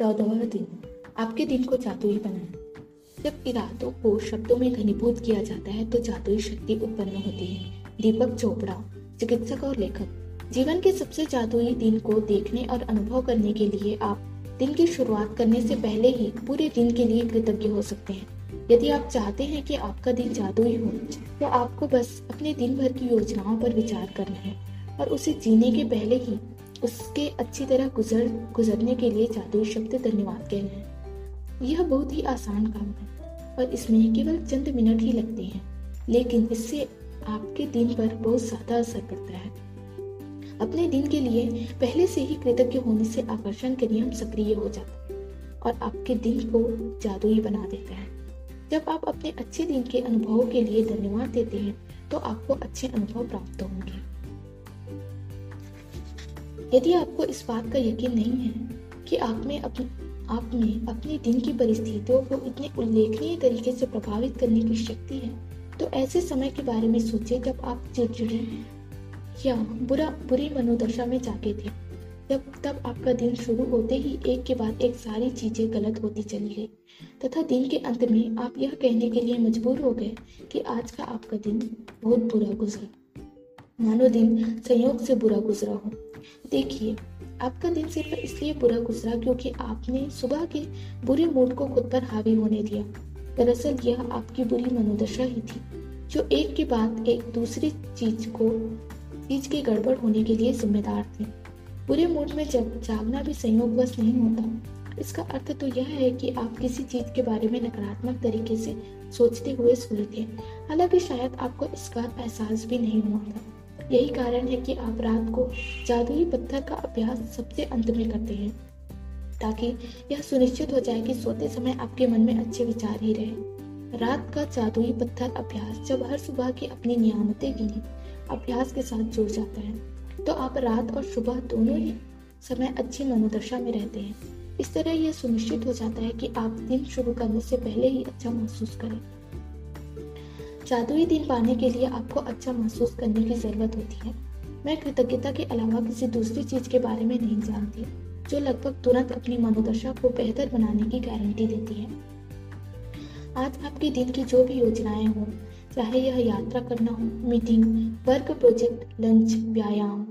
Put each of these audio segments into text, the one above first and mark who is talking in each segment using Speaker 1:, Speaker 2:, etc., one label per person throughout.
Speaker 1: चौदहवा दिन। आपके दिन को जादुई बनाए जब इरादों को शब्दों में घनीभूत किया जाता है तो जादुई शक्ति उत्पन्न होती है। दीपक चोपड़ा, चिकित्सक और लेखक। जीवन के सबसे जादुई दिन को देखने और अनुभव करने के लिए आप दिन की शुरुआत करने से पहले ही पूरे दिन के लिए कृतज्ञ हो सकते हैं। यदि आप चाहते हैं कि आपका दिन जादुई हो तो आपको बस अपने दिन भर की योजनाओं पर विचार करना है, और उसे जीने के पहले ही उसके अच्छी तरह गुजर, गुजरने के लिए जादुई शब्द धन्यवाद कहना हैं। यह बहुत ही आसान काम है और इसमें केवल चंद मिनट ही लगते हैं, लेकिन इससे आपके दिन पर बहुत ज़्यादा असर पड़ता है। अपने दिन के लिए पहले से ही कृतज्ञ होने से आकर्षण के नियम सक्रिय हो जाते हैं और आपके दिन को जादुई बना देता है। जब आप अपने अच्छे दिन के अनुभवों के लिए धन्यवाद देते हैं तो आपको अच्छे अनुभव प्राप्त होंगे। यदि आपको इस बात का यकीन नहीं है कि आप में अपने, आप में अपने दिन की परिस्थितियों को इतने उल्लेखनीय तरीके से प्रभावित करने की शक्ति है तो ऐसे समय के बारे में सोचिए जब आप चिड़चिड़े या बुरा, बुरी मनोदशा में जाके थे। जब, तब आपका दिन शुरू होते ही एक के बाद एक सारी चीज़ें गलत होती चली गई। तथा दिन के अंत में आप यह कहने के लिए मजबूर हो गए कि आज का आपका दिन बहुत बुरा गुजरा। मानो दिन संयोग से बुरा गुजरा हो। देखिए, आपका दिन सिर्फ़ इसलिए बुरा गुजरा क्योंकि आपने सुबह के बुरे मूड को खुद पर हावी होने दिया। दरअसल यह आपकी बुरी मनोदशा ही थी, जो एक के बाद एक दूसरी चीज़ को, चीज़ के गड़बड़ होने के लिए जिम्मेदार थी। बुरे मूड में जब जागना भी संयोगवश नहीं होता, इसका अर्थ तो यह है कि आप किसी चीज़ के बारे में नकारात्मक तरीके से सोचते हुए सोए थे हालाँकि शायद आपको इसका एहसास भी नहीं हुआ था। यही कारण है कि आप रात को जादुई पत्थर का अभ्यास सबसे अंत में करते हैं, ताकि यह सुनिश्चित हो जाए कि सोते समय आपके मन में अच्छे विचार ही रहे। रात का जादुई पत्थर अभ्यास जब हर सुबह की अपनी नियामतें गिने अभ्यास के साथ जुड़ जाता है तो आप रात और सुबह दोनों ही समय अच्छी मनोदशा में रहते हैं। इस तरह यह सुनिश्चित हो जाता है कि आप दिन शुरू करने से पहले ही अच्छा महसूस करें। जादुई दिन पाने के लिए आपको अच्छा महसूस करने की ज़रूरत होती है। मैं कृतज्ञता के अलावा किसी दूसरी चीज़ के बारे में नहीं जानती, जो लगभग तुरंत अपनी मनोदशा को बेहतर बनाने की गारंटी देती है। आज आपके दिन की जो भी योजनाएँ हो, चाहे यह यात्रा करना हो, मीटिंग, वर्क प्रोजेक्ट, लंच, व्यायाम,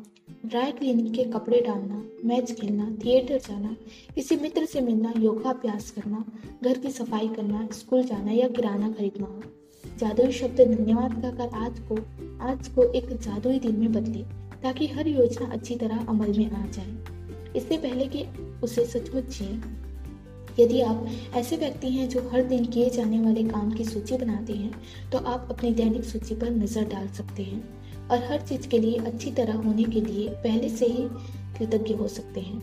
Speaker 1: ड्राई क्लीनिंग के कपड़े डालना, मैच खेलना, थिएटर जाना, किसी मित्र से मिलना योगा अभ्यास करना, घर की सफ़ाई करना, स्कूल जाना या किराना खरीदना हो। जादुई शब्द धन्यवाद का कर आज को आज को एक जादुई दिन में बदले, ताकि हर योजना अच्छी तरह अमल में आ जाए। इससे पहले कि उसे सचमुच जिए। यदि आप ऐसे व्यक्ति हैं जो हर दिन किए जाने वाले काम की सूची बनाते हैं तो आप अपनी दैनिक सूची पर नज़र डाल सकते हैं और हर चीज़ के लिए अच्छी तरह होने के लिए पहले से ही कृतज्ञ हो सकते हैं।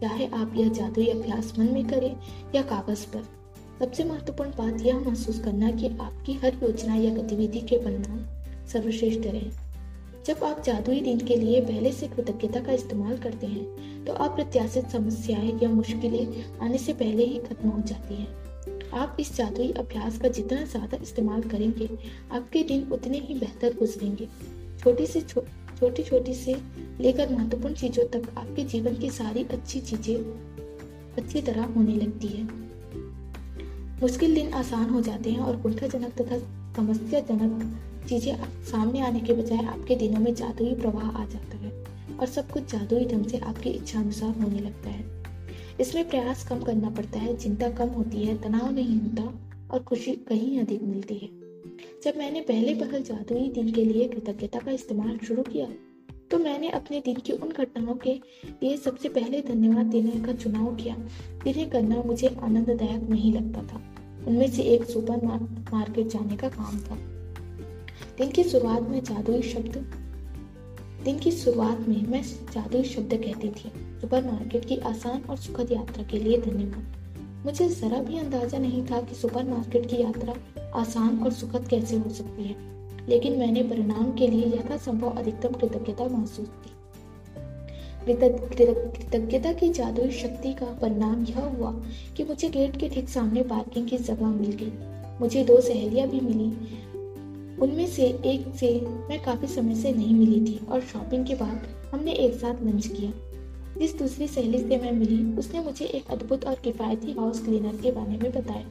Speaker 1: चाहे आप यह जादुई अभ्यास मन में करें या कागज़ पर। सबसे महत्वपूर्ण बात यह महसूस करना कि आपकी हर योजना या गतिविधि के परिणाम सर्वश्रेष्ठ रहे। जब आप जादुई दिन के लिए पहले से कृतज्ञता का इस्तेमाल करते हैं तो अप्रत्याशित समस्याएँ या मुश्किलें आने से पहले ही खत्म हो जाती हैं। आप इस जादुई अभ्यास का जितना ज़्यादा इस्तेमाल करेंगे, आपके दिन उतने ही बेहतर गुजरेंगे। छोटी से छोटी छोटी से लेकर महत्वपूर्ण चीज़ों तक आपके जीवन की सारी अच्छी चीज़ें अच्छी तरह होने लगती है। मुश्किल दिन आसान हो जाते हैं और कुंठाजनक तथा समस्याजनक चीज़ें सामने आने के बजाय आपके दिनों में जादुई प्रवाह आ जाता है और सब कुछ जादुई ढंग से आपकी इच्छा अनुसार होने लगता है। इसमें प्रयास कम करना पड़ता है, चिंता कम होती है, तनाव नहीं होता और खुशी कहीं अधिक मिलती है। जब मैंने पहले पहल जादुई दिन के लिए कृतज्ञता का इस्तेमाल शुरू किया तो मैंने अपने दिन की उन घटनाओं के लिए सबसे पहले धन्यवाद देने का चुनाव किया। जिन्हें करना मुझे आनंददायक नहीं लगता था। उनमें से एक सुपर मार्केट जाने का काम था। दिन की शुरुआत में जादुई शब्द, दिन की शुरुआत में मैं जादुई शब्द कहती थी। सुपर मार्केट की आसान और सुखद यात्रा के लिए धन्यवाद। मुझे जरा भी अंदाज़ा नहीं था कि सुपर मार्केट की यात्रा आसान और सुखद कैसे हो सकती है। लेकिन मैंने परिणाम के लिए यथासंभव अधिकतम कृतज्ञता महसूस की। कृतज्ञता की जादुई शक्ति का परिणाम यह हुआ कि मुझे गेट के ठीक सामने पार्किंग की जगह मिल गई। मुझे दो सहेलियाँ भी मिली। उनमें से एक से मैं काफ़ी समय से नहीं मिली थी और शॉपिंग के बाद हमने एक साथ लंच किया। जिस दूसरी सहेली से मैं मिली, उसने मुझे एक अद्भुत और किफ़ायती हाउस क्लीनर के बारे में बताया।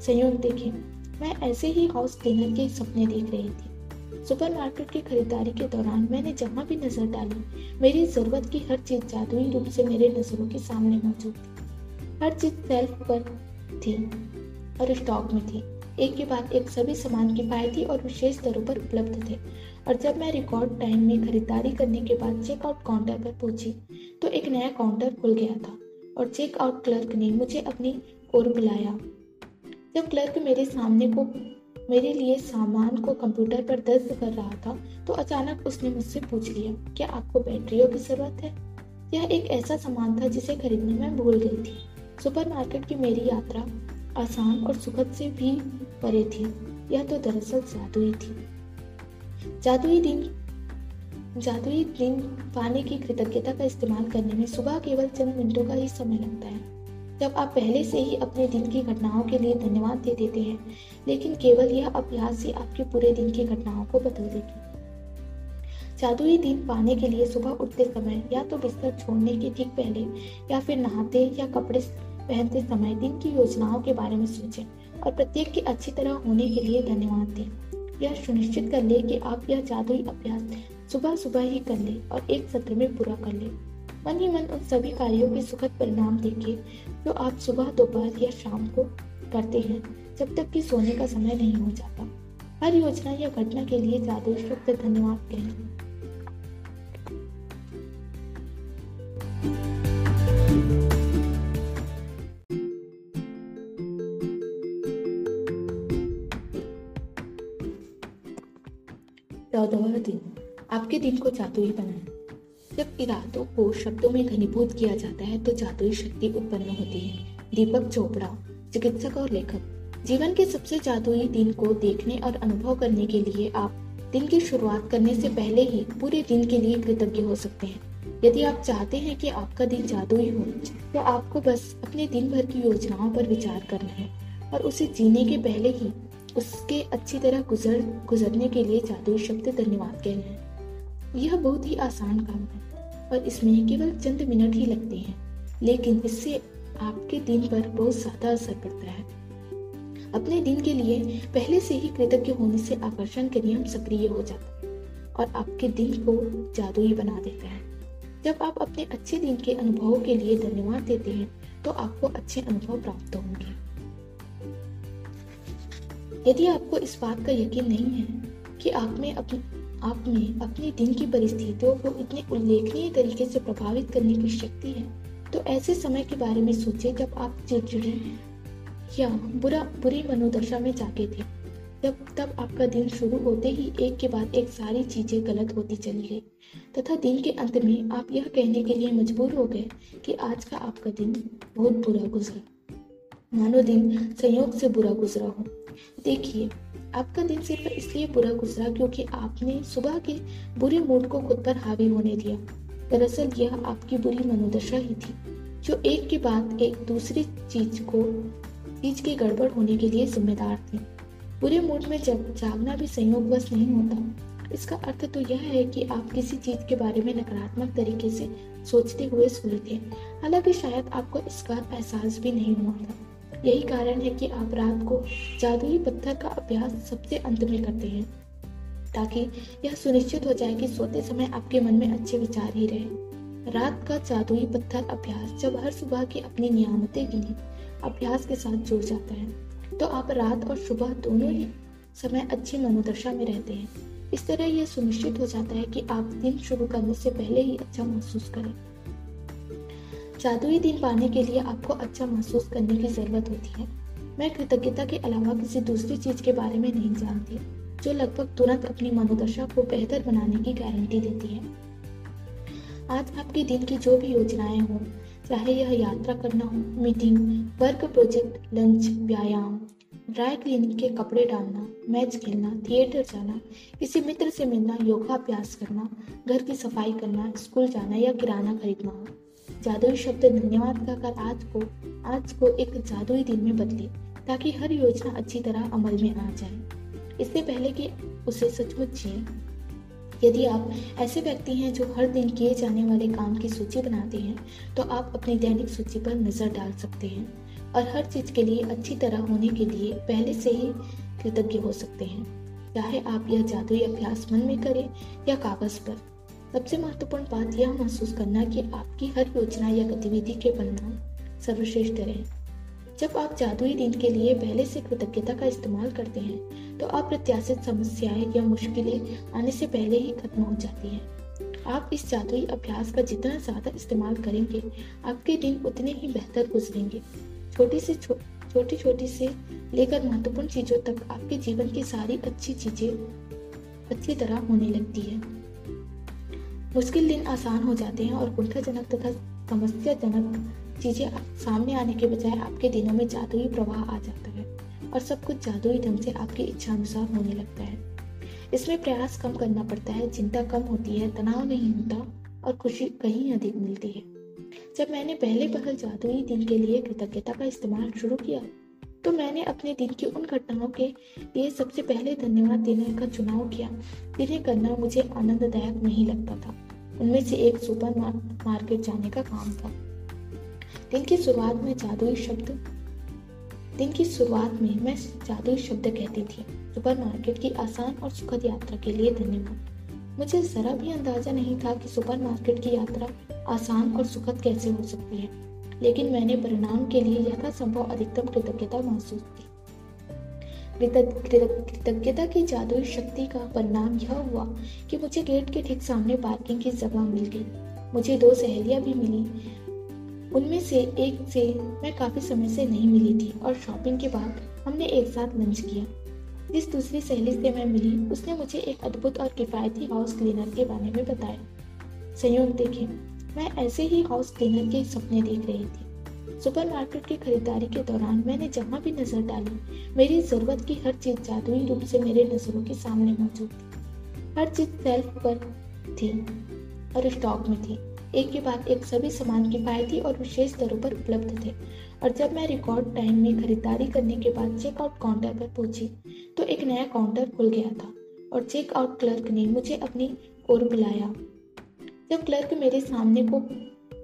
Speaker 1: संयोग देखें। मैं ऐसे ही हाउस क्लीनर के सपने देख रही थी। सुपरमार्केट की खरीदारी के दौरान मैंने जहाँ भी नज़र डाली, मेरी ज़रूरत की हर चीज़ जादुई रूप से मेरे नज़रों के सामने मौजूद थी। हर चीज़ सेल्फ पर थी और स्टॉक में थी। एक के बाद एक सभी सामान किफायती और विशेष दरों पर उपलब्ध थे। और जब मैं रिकॉर्ड टाइम में खरीदारी करने के बाद चेकआउट काउंटर पर पहुँची तो एक नया काउंटर खुल गया था और चेकआउट क्लर्क ने मुझे अपनी ओर बुलाया। जब क्लर्क मेरे सामने को, मेरे लिए सामान को कंप्यूटर पर दर्ज कर रहा था तो अचानक उसने मुझसे पूछ लिया, क्या आपको बैटरियों की ज़रूरत है? यह एक ऐसा सामान था जिसे खरीदने में भूल गई थी। सुपरमार्केट की मेरी यात्रा आसान और सुखद से भी परे थी। यह तो दरअसल जादुई थी। जादुई दिन जादुई दिन पाने की कृतज्ञता का इस्तेमाल करने में सुबह केवल चंद मिनटों का ही समय लगता है। जब आप पहले से ही अपने दिन की घटनाओं के लिए धन्यवाद दे देते हैं, लेकिन केवल यह अभ्यास ही आपके पूरे दिन की घटनाओं को बदल देगी। जादुई दिन पाने के लिए सुबह उठते समय या तो बिस्तर छोड़ने के ठीक पहले या फिर नहाते या कपड़े पहनते समय दिन की योजनाओं के बारे में सोचें और प्रत्येक की अच्छी तरह होने के लिए धन्यवाद दें। यह सुनिश्चित कर ले कि आप यह जादुई अभ्यास सुबह सुबह ही कर ले और एक सत्र में पूरा कर ले। मन ही मन उन सभी कार्यों के सुखद परिणाम देखे, जो आप सुबह, दोपहर या शाम को करते हैं, जब तक कि सोने का समय नहीं हो जाता। हर योजना या घटना के लिए जादुई शुभ धन्यवाद कहें दिन, आपके दिन को जादुई बनाए। जब इरादों को शब्दों में घनीभूत किया जाता है तो जादुई शक्ति उत्पन्न होती है। दीपक चोपड़ा, चिकित्सक और लेखक। जीवन के सबसे जादुई दिन को देखने और अनुभव करने के लिए आप दिन की शुरुआत करने से पहले ही पूरे दिन के लिए कृतज्ञ हो सकते हैं। यदि आप चाहते हैं कि आपका दिन जादुई हो तो आपको बस अपने दिन भर की योजनाओं पर विचार करना है और उसे जीने के पहले ही उसके अच्छी तरह गुजर, गुजरने के लिए जादुई शब्द धन्यवाद कहना है। यह बहुत ही आसान काम है। और इसमें केवल चंद मिनट ही लगते हैं, लेकिन इससे आपके दिन पर बहुत ज़्यादा असर पड़ता है। अपने दिन के लिए पहले से ही कृतज्ञ होने से आकर्षण के नियम सक्रिय हो जाता है और आपके दिन को जादुई बना देता है। जब आप अपने अच्छे दिन के अनुभवों के लिए धन्यवाद देते हैं तो आपको अच्छे अनुभव प्राप्त होंगे। यदि आपको इस बात का यकीन नहीं है कि आप में अपने आप में अपने दिन की परिस्थितियों को इतने उल्लेखनीय तरीके से प्रभावित करने की शक्ति है तो ऐसे समय के बारे में सोचिए जब आप चिड़चिड़े या बुरा, बुरी मनोदशा में जागे थे। जब, तब आपका दिन शुरू होते ही एक के बाद एक सारी चीज़ें गलत होती चली गई। तथा दिन के अंत में आप यह कहने के लिए मजबूर हो गए कि आज का आपका दिन बहुत बुरा गुजरा। मानो दिन संयोग से बुरा गुजरा हो। देखिए आपका दिन सिर्फ़ इसलिए बुरा गुजरा क्योंकि आपने सुबह के बुरे मूड को खुद पर हावी होने दिया। दरअसल यह आपकी बुरी मनोदशा ही थी, जो एक के बाद एक दूसरी चीज़ को, चीज़ के गड़बड़ होने के लिए जिम्मेदार थी। बुरे मूड में जब जागना भी संयोगवश नहीं होता, इसका अर्थ तो यह है कि आप किसी चीज़ के बारे में नकारात्मक तरीके से सोचते हुए सोए थे हालाँकि शायद आपको इसका एहसास भी नहीं हुआ था। यही कारण है कि आप रात को जादुई पत्थर का अभ्यास सबसे अंत में करते हैं, ताकि यह सुनिश्चित हो जाए कि सोते समय आपके मन में अच्छे विचार ही रहे। रात का जादुई पत्थर अभ्यास जब हर सुबह की अपनी नियामतें गिनी, अभ्यास के साथ जुड़ जाता है तो आप रात और सुबह दोनों ही समय अच्छी मनोदशा में रहते हैं। इस तरह यह सुनिश्चित हो जाता है कि आप दिन शुरू करने से पहले ही अच्छा महसूस करें। जादुई दिन पाने के लिए आपको अच्छा महसूस करने की ज़रूरत होती है। मैं कृतज्ञता के अलावा किसी दूसरी चीज़ के बारे में नहीं जानती, जो लगभग तुरंत अपनी मनोदशा को बेहतर बनाने की गारंटी देती है। आज आपके दिन की जो भी योजनाएँ हों, चाहे यह यात्रा करना हो, मीटिंग, वर्क प्रोजेक्ट, लंच, व्यायाम, ड्राई क्लीनिंग के कपड़े डालना, मैच खेलना, थिएटर जाना, किसी मित्र से मिलना योगा अभ्यास करना, घर की सफ़ाई करना, स्कूल जाना या किराना खरीदना हो। जादुई शब्द धन्यवाद का कर आज को आज को एक जादुई दिन में बदले, ताकि हर योजना अच्छी तरह अमल में आ जाए। इससे पहले कि उसे सचमुच जिए। यदि आप ऐसे व्यक्ति हैं जो हर दिन किए जाने वाले काम की सूची बनाते हैं तो आप अपनी दैनिक सूची पर नज़र डाल सकते हैं और हर चीज़ के लिए अच्छी तरह होने के लिए पहले से ही कृतज्ञ हो सकते हैं। चाहे आप यह जादुई अभ्यास मन में करें या कागज़ पर। सबसे महत्वपूर्ण बात यह महसूस करना कि आपकी हर योजना या गतिविधि के परिणाम सर्वश्रेष्ठ रहे। जब आप जादुई दिन के लिए पहले से कृतज्ञता का इस्तेमाल करते हैं तो अप्रत्याशित समस्याएँ या मुश्किलें आने से पहले ही खत्म हो जाती हैं। आप इस जादुई अभ्यास का जितना ज़्यादा इस्तेमाल करेंगे आपके दिन उतने ही बेहतर गुजरेंगे। छोटी से छो, छोटी छोटी से लेकर महत्वपूर्ण चीज़ों तक आपके जीवन की सारी अच्छी चीज़ें अच्छी तरह होने लगती है। मुश्किल दिन आसान हो जाते हैं और उल्टाजनक तथा समस्याजनक चीज़ें सामने आने के बजाय आपके दिनों में जादुई प्रवाह आ जाता है और सब कुछ जादुई ढंग से आपकी इच्छा अनुसार होने लगता है। इसमें प्रयास कम करना पड़ता है, चिंता कम होती है, तनाव नहीं होता और खुशी कहीं अधिक मिलती है। जब मैंने पहले पहल जादुई दिन के लिए कृतज्ञता का इस्तेमाल शुरू किया तो मैंने अपने दिन की उन घटनाओं के लिए सबसे पहले धन्यवाद देने का चुनाव किया, जिन्हें करना मुझे आनंददायक नहीं लगता था। उनमें से एक सुपर मार्केट जाने का काम था। दिन की शुरुआत में जादुई शब्द, दिन की शुरुआत में मैं जादुई शब्द कहती थी। सुपरमार्केट की आसान और सुखद यात्रा के लिए धन्यवाद। मुझे जरा भी अंदाज़ा नहीं था कि सुपरमार्केट की यात्रा आसान और सुखद कैसे हो सकती है। लेकिन मैंने परिणाम के लिए यथासंभव अधिकतम कृतज्ञता महसूस की। कृतज्ञता की जादुई शक्ति का परिणाम यह हुआ कि मुझे गेट के ठीक सामने पार्किंग की जगह मिल गई। मुझे दो सहेलियाँ भी मिली। उनमें से एक से मैं काफ़ी समय से नहीं मिली थी और शॉपिंग के बाद हमने एक साथ लंच किया। जिस दूसरी सहेली से मैं मिली, उसने मुझे एक अद्भुत और किफायती हाउस क्लीनर के बारे में बताया। संयोग देखे। मैं ऐसे ही हाउस क्लीनर के सपने देख रही थी। सुपरमार्केट की खरीदारी के दौरान मैंने जहाँ भी नज़र डाली, मेरी ज़रूरत की हर चीज़ जादुई रूप से मेरे नज़रों के सामने मौजूद थी। हर चीज़ सेल्फ पर थी और स्टॉक में थी। एक के बाद एक सभी सामान किफायती और विशेष दरों पर उपलब्ध थे। और जब मैं रिकॉर्ड टाइम में खरीदारी करने के बाद चेकआउट काउंटर पर पहुँची तो एक नया काउंटर खुल गया था और चेकआउट क्लर्क ने मुझे अपनी ओर बुलाया। जब क्लर्क मेरे सामने को,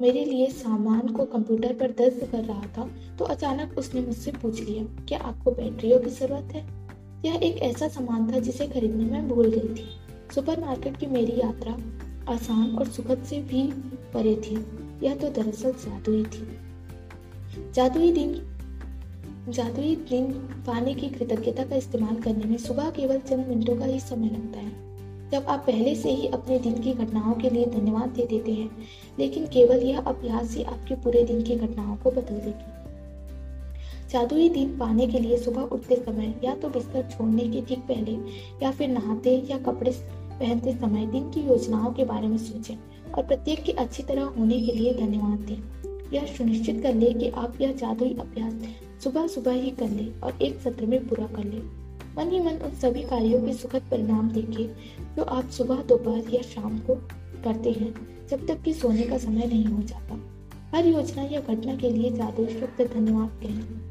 Speaker 1: मेरे लिए सामान को कंप्यूटर पर दर्ज कर रहा था तो अचानक उसने मुझसे पूछ लिया, क्या आपको बैटरियों की ज़रूरत है? यह एक ऐसा सामान था जिसे खरीदने में भूल गई थी। सुपरमार्केट की मेरी यात्रा आसान और सुखद से भी परे थी। यह तो दरअसल जादुई थी। जादुई दिन जादुई दिन पाने की कृतज्ञता का इस्तेमाल करने में सुबह केवल चंद मिनटों का ही समय लगता है। जब आप पहले से ही अपने दिन की घटनाओं के लिए धन्यवाद दे देते हैं, लेकिन केवल यह अभ्यास ही आपके पूरे दिन की घटनाओं को बदल देगी। जादुई दिन पाने के लिए सुबह उठते समय या तो बिस्तर छोड़ने के ठीक पहले या फिर नहाते या कपड़े पहनते समय दिन की योजनाओं के बारे में सोचें और प्रत्येक के अच्छी तरह होने के लिए धन्यवाद दें। यह सुनिश्चित कर ले कि आप यह जादुई अभ्यास सुबह सुबह ही कर ले और एक सत्र में पूरा कर ले। मन ही मन उन सभी कार्यों के सुखद परिणाम देखें जो आप सुबह, दोपहर या शाम को करते हैं, जब तक कि सोने का समय नहीं हो जाता। हर योजना या घटना के लिए जादू शुक्र धन्यवाद कहें